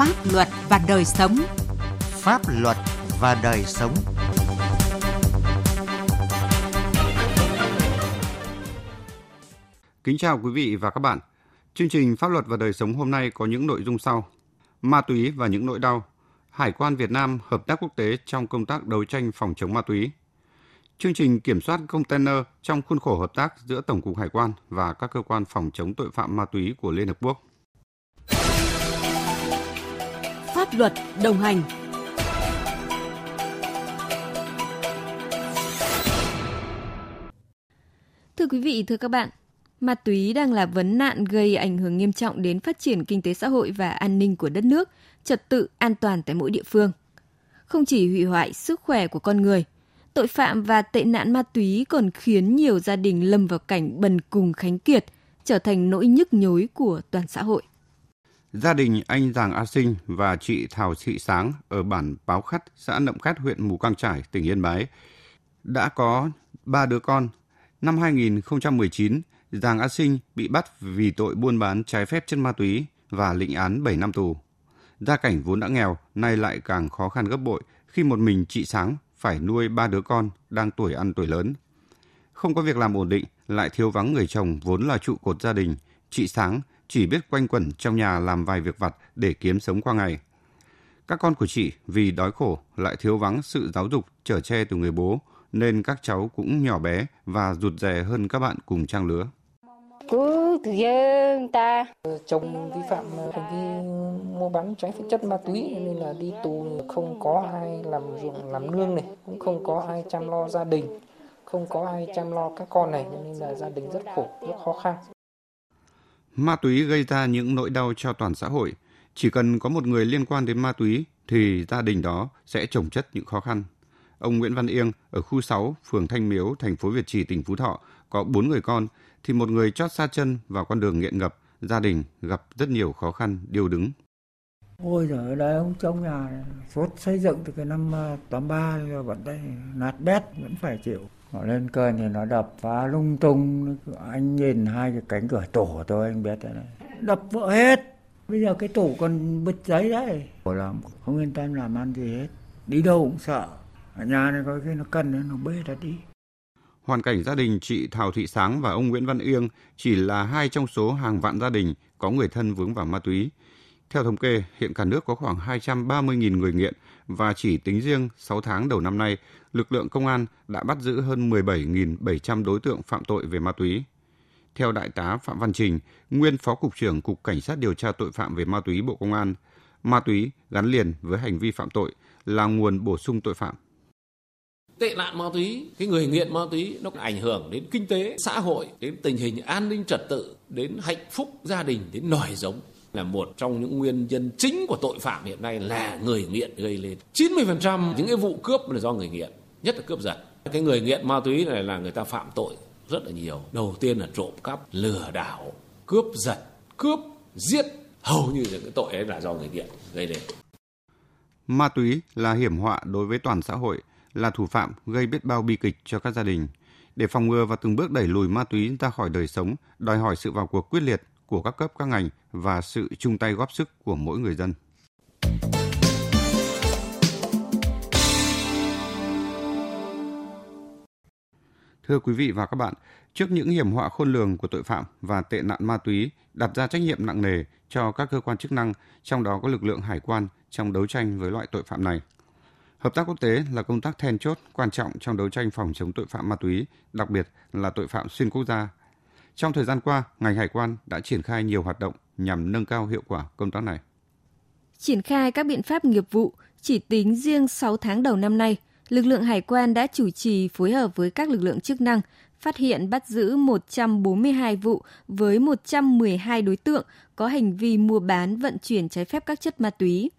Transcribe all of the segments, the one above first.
Pháp luật và đời sống. Pháp luật và đời sống. Kính chào quý vị và các bạn. Chương trình Pháp luật và đời sống hôm nay có những nội dung sau: Ma túy và những nỗi đau, Hải quan Việt Nam hợp tác quốc tế trong công tác đấu tranh phòng chống ma túy. Chương trình kiểm soát container trong khuôn khổ hợp tác giữa Tổng cục Hải quan và các cơ quan phòng chống tội phạm ma túy của Liên Hợp Quốc. Pháp luật đồng hành Thưa quý vị, thưa các bạn, ma túy đang là vấn nạn gây ảnh hưởng nghiêm trọng đến phát triển kinh tế xã hội và an ninh của đất nước, trật tự an toàn tại mỗi địa phương. Không chỉ hủy hoại sức khỏe của con người, tội phạm và tệ nạn ma túy còn khiến nhiều gia đình lâm vào cảnh bần cùng khánh kiệt, trở thành nỗi nhức nhối của toàn xã hội. Gia đình anh Giàng A Sinh và chị Thảo Thị Sáng ở bản Báo Khắt, xã Nậm Khát, huyện Mù Căng Trải, tỉnh Yên Bái đã có ba đứa con. Năm 2019, Giàng A Sinh bị bắt vì tội buôn bán trái phép chất ma túy và lĩnh án 7 năm tù. Gia cảnh vốn đã nghèo, nay lại càng khó khăn gấp bội khi một mình chị Sáng phải nuôi ba đứa con đang tuổi ăn tuổi lớn. Không có việc làm ổn định, lại thiếu vắng người chồng vốn là trụ cột gia đình, chị Sáng chỉ biết quanh quẩn trong nhà làm vài việc vặt để kiếm sống qua ngày. Các con của chị vì đói khổ lại thiếu vắng sự giáo dục trở che từ người bố, nên các cháu cũng nhỏ bé và rụt rè hơn các bạn cùng trang lứa. Cứ từ giờ ta chồng vi phạm hành vi mua bán trái phép chất ma túy nên là đi tù không có ai làm ruộng làm nương này cũng không có ai chăm lo gia đình không có ai chăm lo các con này nên là gia đình rất khổ rất khó khăn Ma túy gây ra những nỗi đau cho toàn xã hội. Chỉ cần có một người liên quan đến ma túy thì gia đình đó sẽ trồng chất những khó khăn. Ông Nguyễn Văn Yên ở khu 6, phường Thanh Miếu, thành phố Việt Trì, tỉnh Phú Thọ có 4 người con thì một người chót xa chân vào con đường nghiện ngập, gia đình gặp rất nhiều khó khăn, điều đứng. Ôi giời ở đây ông trong nhà suốt xây dựng từ cái năm ờ, 83 rồi vẫn đây nát bét vẫn phải chịu. Nó lên cơn thì nó đập phá lung tung, anh nhìn hai cái cánh cửa tủ thôi anh biết đấy. Đập vỡ hết. Bây giờ cái tủ còn bứt giấy đấy. Khổ lắm, không yên tâm làm ăn gì hết. Đi đâu cũng sợ. Ở nhà này có cái nó cần nó bê ra đi. Hoàn cảnh gia đình chị Thảo Thị Sáng và ông Nguyễn Văn Yên chỉ là hai trong số hàng vạn gia đình có người thân vướng vào ma túy. Theo thống kê, hiện cả nước có khoảng 230.000 người nghiện và chỉ tính riêng 6 tháng đầu năm nay, lực lượng công an đã bắt giữ hơn 17.700 đối tượng phạm tội về ma túy. Theo Đại tá Phạm Văn Trình, nguyên Phó Cục trưởng Cục Cảnh sát điều tra tội phạm về ma túy Bộ Công an, ma túy gắn liền với hành vi phạm tội là nguồn bổ sung tội phạm. Tệ nạn ma túy, cái người nghiện ma túy nó ảnh hưởng đến kinh tế, xã hội, đến tình hình an ninh trật tự, đến hạnh phúc gia đình, đến nòi giống là một trong những nguyên nhân chính của tội phạm hiện nay là người nghiện gây lên. 90% những cái vụ cướp là do người nghiện, nhất là cướp giật. Cái người nghiện ma túy này là người ta phạm tội rất là nhiều. Đầu tiên là trộm cắp, lừa đảo, cướp giật, cướp, giết. Hầu như những cái tội ấy là do người nghiện gây lên. Ma túy là hiểm họa đối với toàn xã hội, là thủ phạm gây biết bao bi kịch cho các gia đình. Để phòng ngừa và từng bước đẩy lùi ma túy ra khỏi đời sống, đòi hỏi sự vào cuộc quyết liệt của các cấp các ngành và sự chung tay góp sức của mỗi người dân. Thưa quý vị và các bạn, trước những hiểm họa khôn lường của tội phạm và tệ nạn ma túy đặt ra trách nhiệm nặng nề cho các cơ quan chức năng, trong đó có lực lượng hải quan trong đấu tranh với loại tội phạm này. Hợp tác quốc tế là công tác then chốt quan trọng trong đấu tranh phòng chống tội phạm ma túy, đặc biệt là tội phạm xuyên quốc gia. Trong thời gian qua, ngành hải quan đã triển khai nhiều hoạt động nhằm nâng cao hiệu quả công tác này. Triển khai các biện pháp nghiệp vụ, chỉ tính riêng 6 tháng đầu năm nay, lực lượng hải quan đã chủ trì phối hợp với các lực lượng chức năng phát hiện bắt giữ 142 vụ với 112 đối tượng có hành vi mua bán vận chuyển trái phép các chất ma túy.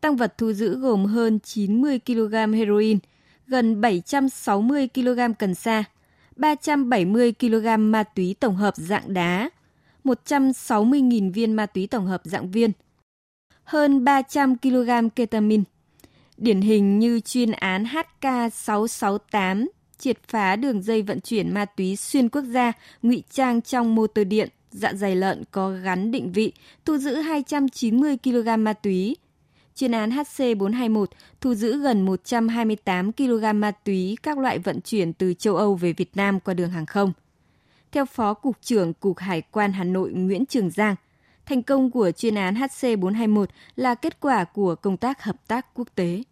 Tăng vật thu giữ gồm hơn 90 kg heroin, gần 760 kg cần sa, 370 kg ma túy tổng hợp dạng đá, 160.000 viên ma túy tổng hợp dạng viên, hơn 300 kg ketamine. Điển hình như chuyên án HK668 triệt phá đường dây vận chuyển ma túy xuyên quốc gia ngụy trang trong motor điện dạ dày lợn có gắn định vị, thu giữ 290 kg ma túy. Chuyên án HC421 thu giữ gần 128 kg ma túy các loại vận chuyển từ châu Âu về Việt Nam qua đường hàng không. Theo Phó Cục trưởng Cục Hải quan Hà Nội Nguyễn Trường Giang, thành công của chuyên án HC421 là kết quả của công tác hợp tác quốc tế.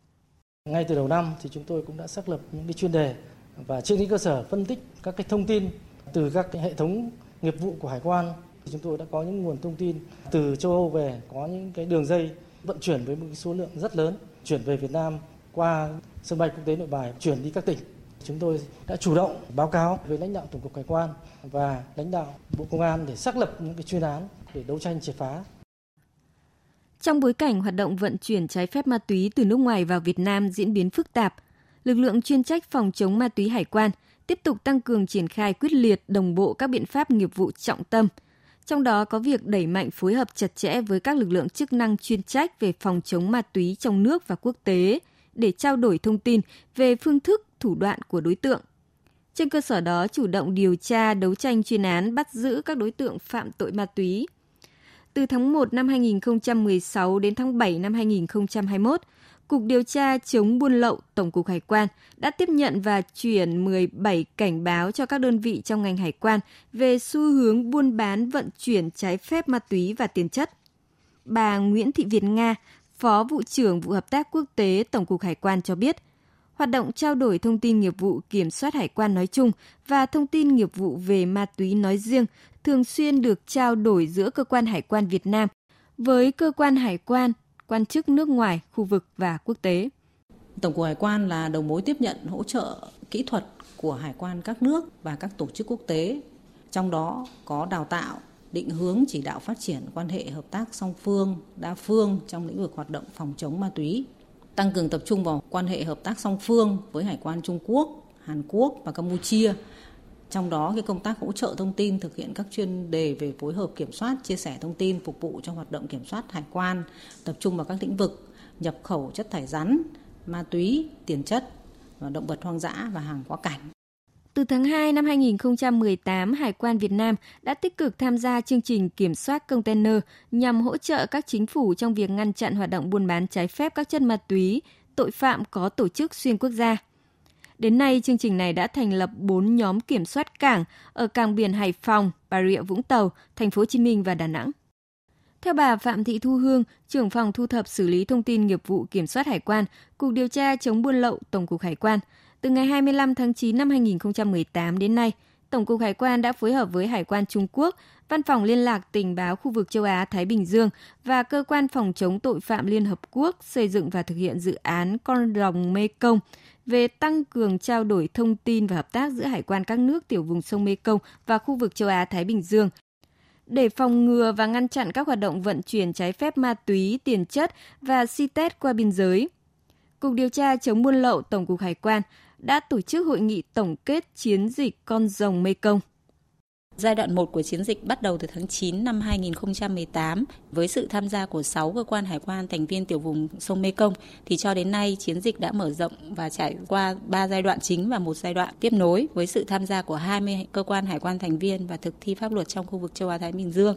Ngay từ đầu năm thì chúng tôi cũng đã xác lập những cái chuyên đề và trên cái cơ sở phân tích các cái thông tin từ các cái hệ thống nghiệp vụ của hải quan thì chúng tôi đã có những nguồn thông tin từ châu Âu về có những cái đường dây vận chuyển với một số lượng rất lớn chuyển về Việt Nam qua sân bay quốc tế Nội Bài chuyển đi các tỉnh. Chúng tôi đã chủ động báo cáo với lãnh đạo Tổng cục Hải quan và lãnh đạo Bộ Công an để xác lập những cái chuyên án để đấu tranh triệt phá. Trong bối cảnh hoạt động vận chuyển trái phép ma túy từ nước ngoài vào Việt Nam diễn biến phức tạp, lực lượng chuyên trách phòng chống ma túy hải quan tiếp tục tăng cường triển khai quyết liệt đồng bộ các biện pháp nghiệp vụ trọng tâm. Trong đó có việc đẩy mạnh phối hợp chặt chẽ với các lực lượng chức năng chuyên trách về phòng chống ma túy trong nước và quốc tế để trao đổi thông tin về phương thức, thủ đoạn của đối tượng. Trên cơ sở đó chủ động điều tra, đấu tranh chuyên án bắt giữ các đối tượng phạm tội ma túy. Từ tháng 1 năm 2016 đến tháng 7 năm 2021, Cục Điều tra chống buôn lậu Tổng cục Hải quan đã tiếp nhận và chuyển 17 cảnh báo cho các đơn vị trong ngành hải quan về xu hướng buôn bán vận chuyển trái phép ma túy và tiền chất. Bà Nguyễn Thị Việt Nga, Phó vụ trưởng vụ hợp tác quốc tế Tổng cục Hải quan cho biết, hoạt động trao đổi thông tin nghiệp vụ kiểm soát hải quan nói chung và thông tin nghiệp vụ về ma túy nói riêng thường xuyên được trao đổi giữa cơ quan hải quan Việt Nam với cơ quan hải quan quan chức nước ngoài, khu vực và quốc tế. Tổng cục Hải quan là đầu mối tiếp nhận hỗ trợ kỹ thuật của hải quan các nước và các tổ chức quốc tế, trong đó có đào tạo, định hướng chỉ đạo phát triển quan hệ hợp tác song phương, đa phương trong lĩnh vực hoạt động phòng chống ma túy, tăng cường tập trung vào quan hệ hợp tác song phương với hải quan Trung Quốc, Hàn Quốc và Campuchia trong đó cái công tác hỗ trợ thông tin thực hiện các chuyên đề về phối hợp kiểm soát chia sẻ thông tin phục vụ cho hoạt động kiểm soát hải quan tập trung vào các lĩnh vực nhập khẩu chất thải rắn ma túy tiền chất và động vật hoang dã và hàng quá cảnh từ tháng 2 năm 2018, Hải quan Việt Nam đã tích cực tham gia chương trình kiểm soát container nhằm hỗ trợ các chính phủ trong việc ngăn chặn hoạt động buôn bán trái phép các chất ma túy, tội phạm có tổ chức xuyên quốc gia. Đến nay, chương trình này đã thành lập 4 nhóm kiểm soát cảng ở cảng biển Hải Phòng, Bà Rịa Vũng Tàu, Thành phố Hồ Chí Minh và Đà Nẵng. Theo bà Phạm Thị Thu Hương, trưởng phòng thu thập xử lý thông tin nghiệp vụ kiểm soát hải quan, Cục điều tra chống buôn lậu Tổng cục Hải quan, từ ngày 25 tháng 9 năm 2018 đến nay, Tổng cục Hải quan đã phối hợp với Hải quan Trung Quốc, Văn phòng Liên lạc Tình báo khu vực châu Á Thái Bình Dương và Cơ quan Phòng chống tội phạm Liên Hợp Quốc xây dựng và thực hiện dự án Con rồng Mê Công về tăng cường trao đổi thông tin và hợp tác giữa hải quan các nước tiểu vùng sông Mekong và khu vực châu Á Thái Bình Dương để phòng ngừa và ngăn chặn các hoạt động vận chuyển trái phép ma túy, tiền chất và si tết qua biên giới. Cục điều tra chống buôn lậu Tổng cục Hải quan đã tổ chức hội nghị tổng kết chiến dịch con rồng Mekong. Giai đoạn 1 của chiến dịch bắt đầu từ tháng 9 năm 2018 với sự tham gia của 6 cơ quan hải quan, thành viên tiểu vùng sông Mekong, thì cho đến nay chiến dịch đã mở rộng và trải qua 3 giai đoạn chính và một giai đoạn tiếp nối. Với sự tham gia của 20 cơ quan hải quan thành viên và thực thi pháp luật trong khu vực châu Á Thái Bình Dương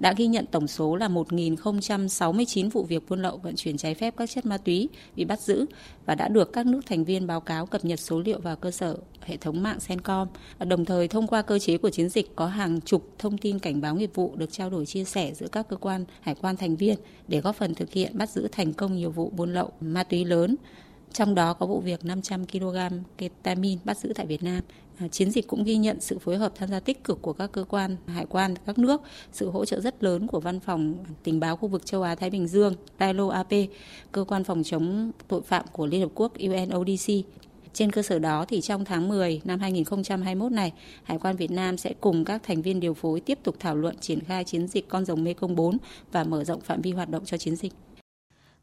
đã ghi nhận tổng số là 1.069 vụ việc buôn lậu vận chuyển trái phép các chất ma túy bị bắt giữ và đã được các nước thành viên báo cáo cập nhật số liệu vào cơ sở hệ thống mạng Sencom. Đồng thời thông qua cơ chế của chiến dịch, có hàng chục thông tin cảnh báo nghiệp vụ được trao đổi chia sẻ giữa các cơ quan, hải quan thành viên để góp phần thực hiện bắt giữ thành công nhiều vụ buôn lậu ma túy lớn trong đó có vụ việc 500 kg ketamine bắt giữ tại Việt Nam. À, chiến dịch cũng ghi nhận sự phối hợp tham gia tích cực của các cơ quan hải quan các nước, sự hỗ trợ rất lớn của Văn phòng Tình báo khu vực châu Á Thái Bình Dương, DILO AP, cơ quan phòng chống tội phạm của Liên Hợp Quốc UNODC. Trên cơ sở đó thì trong tháng 10 năm 2021 này, Hải quan Việt Nam sẽ cùng các thành viên điều phối tiếp tục thảo luận triển khai chiến dịch con rồng Mekong 4 và mở rộng phạm vi hoạt động cho chiến dịch.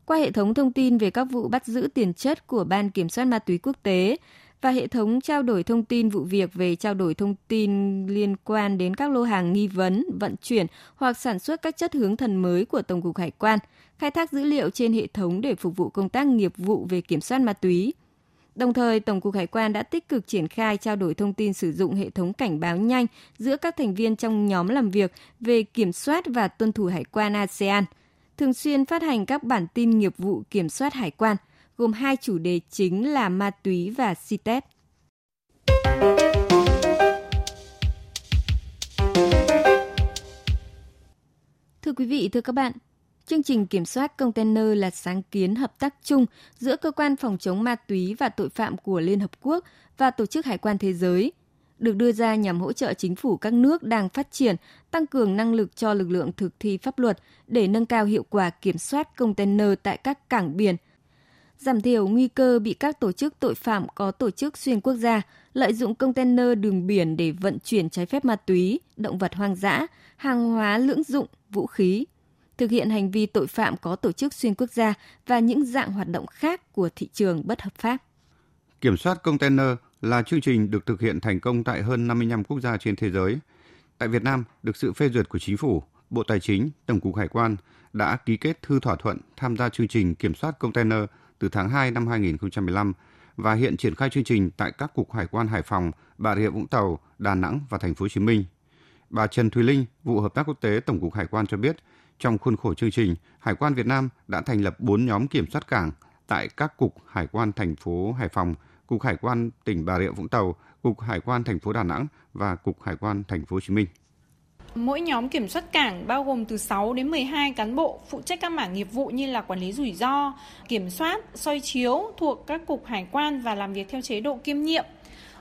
Qua hệ thống thông tin về các vụ bắt giữ tiền chất của Ban Kiểm soát Ma túy Quốc tế và hệ thống trao đổi thông tin vụ việc về trao đổi thông tin liên quan đến các lô hàng nghi vấn, vận chuyển hoặc sản xuất các chất hướng thần mới của Tổng cục Hải quan, khai thác dữ liệu trên hệ thống để phục vụ công tác nghiệp vụ về kiểm soát ma túy. Đồng thời, Tổng cục Hải quan đã tích cực triển khai trao đổi thông tin sử dụng hệ thống cảnh báo nhanh giữa các thành viên trong nhóm làm việc về kiểm soát và tuân thủ hải quan ASEAN, thường xuyên phát hành các bản tin nghiệp vụ kiểm soát hải quan, gồm hai chủ đề chính là ma túy và CITES. Thưa quý vị, thưa các bạn, chương trình kiểm soát container là sáng kiến hợp tác chung giữa cơ quan phòng chống ma túy và tội phạm của Liên Hợp Quốc và Tổ chức Hải quan Thế giới, được đưa ra nhằm hỗ trợ chính phủ các nước đang phát triển tăng cường năng lực cho lực lượng thực thi pháp luật để nâng cao hiệu quả kiểm soát container tại các cảng biển, giảm thiểu nguy cơ bị các tổ chức tội phạm có tổ chức xuyên quốc gia lợi dụng container đường biển để vận chuyển trái phép ma túy, động vật hoang dã, hàng hóa lưỡng dụng, vũ khí, thực hiện hành vi tội phạm có tổ chức xuyên quốc gia và những dạng hoạt động khác của thị trường bất hợp pháp. Kiểm soát container là chương trình được thực hiện thành công tại hơn 55 quốc gia trên thế giới. Tại Việt Nam, được sự phê duyệt của Chính phủ, Bộ Tài chính, Tổng cục Hải quan đã ký kết thư thỏa thuận tham gia chương trình kiểm soát container từ tháng 2 năm 2015 và hiện triển khai chương trình tại các cục hải quan Hải Phòng, Bà Rịa Vũng Tàu, Đà Nẵng và Thành phố Hồ Chí Minh. Bà Trần Thùy Linh, vụ hợp tác quốc tế Tổng cục Hải quan cho biết, trong khuôn khổ chương trình, Hải quan Việt Nam đã thành lập 4 nhóm kiểm soát cảng tại các cục hải quan thành phố Hải Phòng, cục hải quan tỉnh Bà Rịa Vũng Tàu, cục hải quan thành phố Đà Nẵng và cục hải quan thành phố Hồ Chí Minh. Mỗi nhóm kiểm soát cảng bao gồm từ 6 đến 12 cán bộ phụ trách các mảng nghiệp vụ như là quản lý rủi ro, kiểm soát, soi chiếu thuộc các cục hải quan và làm việc theo chế độ kiêm nhiệm.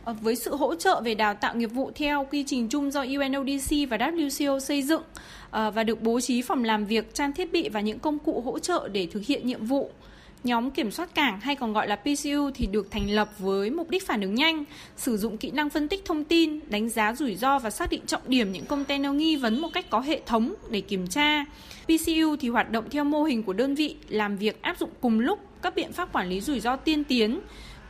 Ờ, với sự hỗ trợ về đào tạo nghiệp vụ theo quy trình chung do UNODC và WCO xây dựng ờ, và được bố trí phòng làm việc, trang thiết bị và những công cụ hỗ trợ để thực hiện nhiệm vụ. Nhóm kiểm soát cảng hay còn gọi là PCU thì được thành lập với mục đích phản ứng nhanh, sử dụng kỹ năng phân tích thông tin, đánh giá rủi ro và xác định trọng điểm những container nghi vấn một cách có hệ thống để kiểm tra. PCU thì hoạt động theo mô hình của đơn vị, làm việc áp dụng cùng lúc các biện pháp quản lý rủi ro tiên tiến,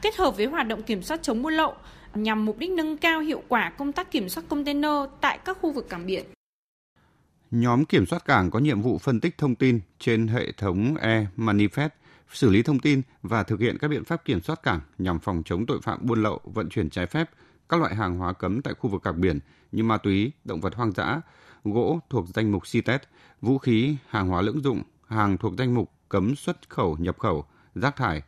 kết hợp với hoạt động kiểm soát chống buôn lậu nhằm mục đích nâng cao hiệu quả công tác kiểm soát container tại các khu vực cảng biển. Nhóm kiểm soát cảng có nhiệm vụ phân tích thông tin trên hệ thống e-manifest xử lý thông tin và thực hiện các biện pháp kiểm soát cảng nhằm phòng chống tội phạm buôn lậu, vận chuyển trái phép các loại hàng hóa cấm tại khu vực cảng biển như ma túy, động vật hoang dã, gỗ thuộc danh mục CITES, vũ khí, hàng hóa lưỡng dụng, hàng thuộc danh mục cấm xuất khẩu, nhập khẩu, rác thải.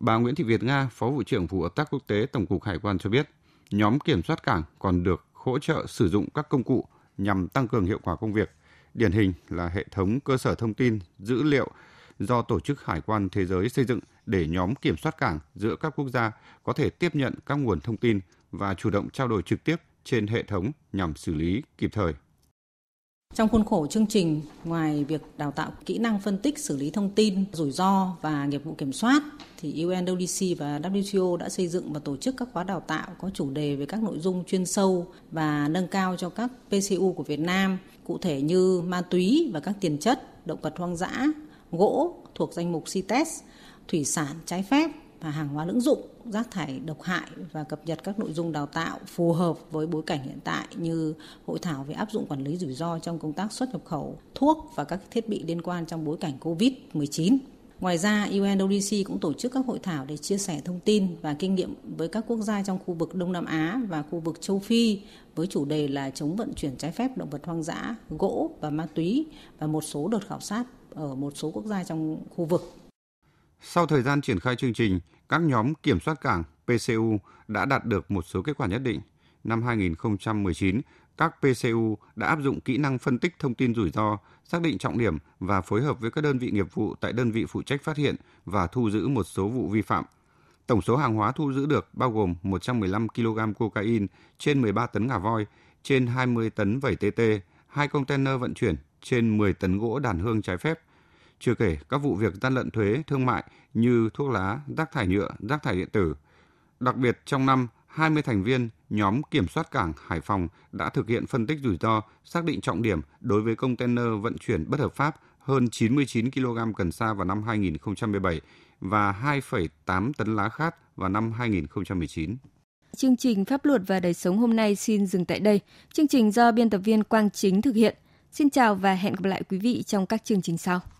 Bà Nguyễn Thị Việt Nga, Phó vụ trưởng vụ hợp tác quốc tế Tổng cục Hải quan cho biết, nhóm kiểm soát cảng còn được hỗ trợ sử dụng các công cụ nhằm tăng cường hiệu quả công việc. Điển hình là hệ thống cơ sở thông tin, dữ liệu do Tổ chức Hải quan Thế giới xây dựng để nhóm kiểm soát cảng giữa các quốc gia có thể tiếp nhận các nguồn thông tin và chủ động trao đổi trực tiếp trên hệ thống nhằm xử lý kịp thời. Trong khuôn khổ chương trình, ngoài việc đào tạo kỹ năng phân tích xử lý thông tin, rủi ro và nghiệp vụ kiểm soát, thì UNODC và WTO đã xây dựng và tổ chức các khóa đào tạo có chủ đề về các nội dung chuyên sâu và nâng cao cho các PCU của Việt Nam, cụ thể như ma túy và các tiền chất, động vật hoang dã, gỗ thuộc danh mục CITES, thủy sản trái phép và hàng hóa lưỡng dụng, rác thải độc hại và cập nhật các nội dung đào tạo phù hợp với bối cảnh hiện tại như hội thảo về áp dụng quản lý rủi ro trong công tác xuất nhập khẩu, thuốc và các thiết bị liên quan trong bối cảnh COVID-19. Ngoài ra, UNODC cũng tổ chức các hội thảo để chia sẻ thông tin và kinh nghiệm với các quốc gia trong khu vực Đông Nam Á và khu vực châu Phi với chủ đề là chống vận chuyển trái phép động vật hoang dã, gỗ và ma túy và một số đợt khảo sát ở một số quốc gia trong khu vực. Sau thời gian triển khai chương trình, các nhóm kiểm soát cảng PCU đã đạt được một số kết quả nhất định. Năm 2019, các PCU đã áp dụng kỹ năng phân tích thông tin rủi ro, xác định trọng điểm và phối hợp với các đơn vị nghiệp vụ tại đơn vị phụ trách phát hiện và thu giữ một số vụ vi phạm. Tổng số hàng hóa thu giữ được bao gồm 115 kg cocaine, trên 13 tấn ngà voi, trên 20 tấn vẩy TT, hai container vận chuyển trên 10 tấn gỗ đàn hương trái phép. Chưa kể các vụ việc gian lận thuế thương mại như thuốc lá, rác thải nhựa, rác thải điện tử. Đặc biệt trong năm, 20 thành viên nhóm kiểm soát cảng Hải Phòng đã thực hiện phân tích rủi ro, xác định trọng điểm đối với container vận chuyển bất hợp pháp hơn 99 kg cần sa vào năm 2017 và 2,8 tấn lá khát vào năm 2019. Chương trình Pháp luật và đời sống hôm nay xin dừng tại đây. Chương trình do biên tập viên Quang Chính thực hiện. Xin chào và hẹn gặp lại quý vị trong các chương trình sau.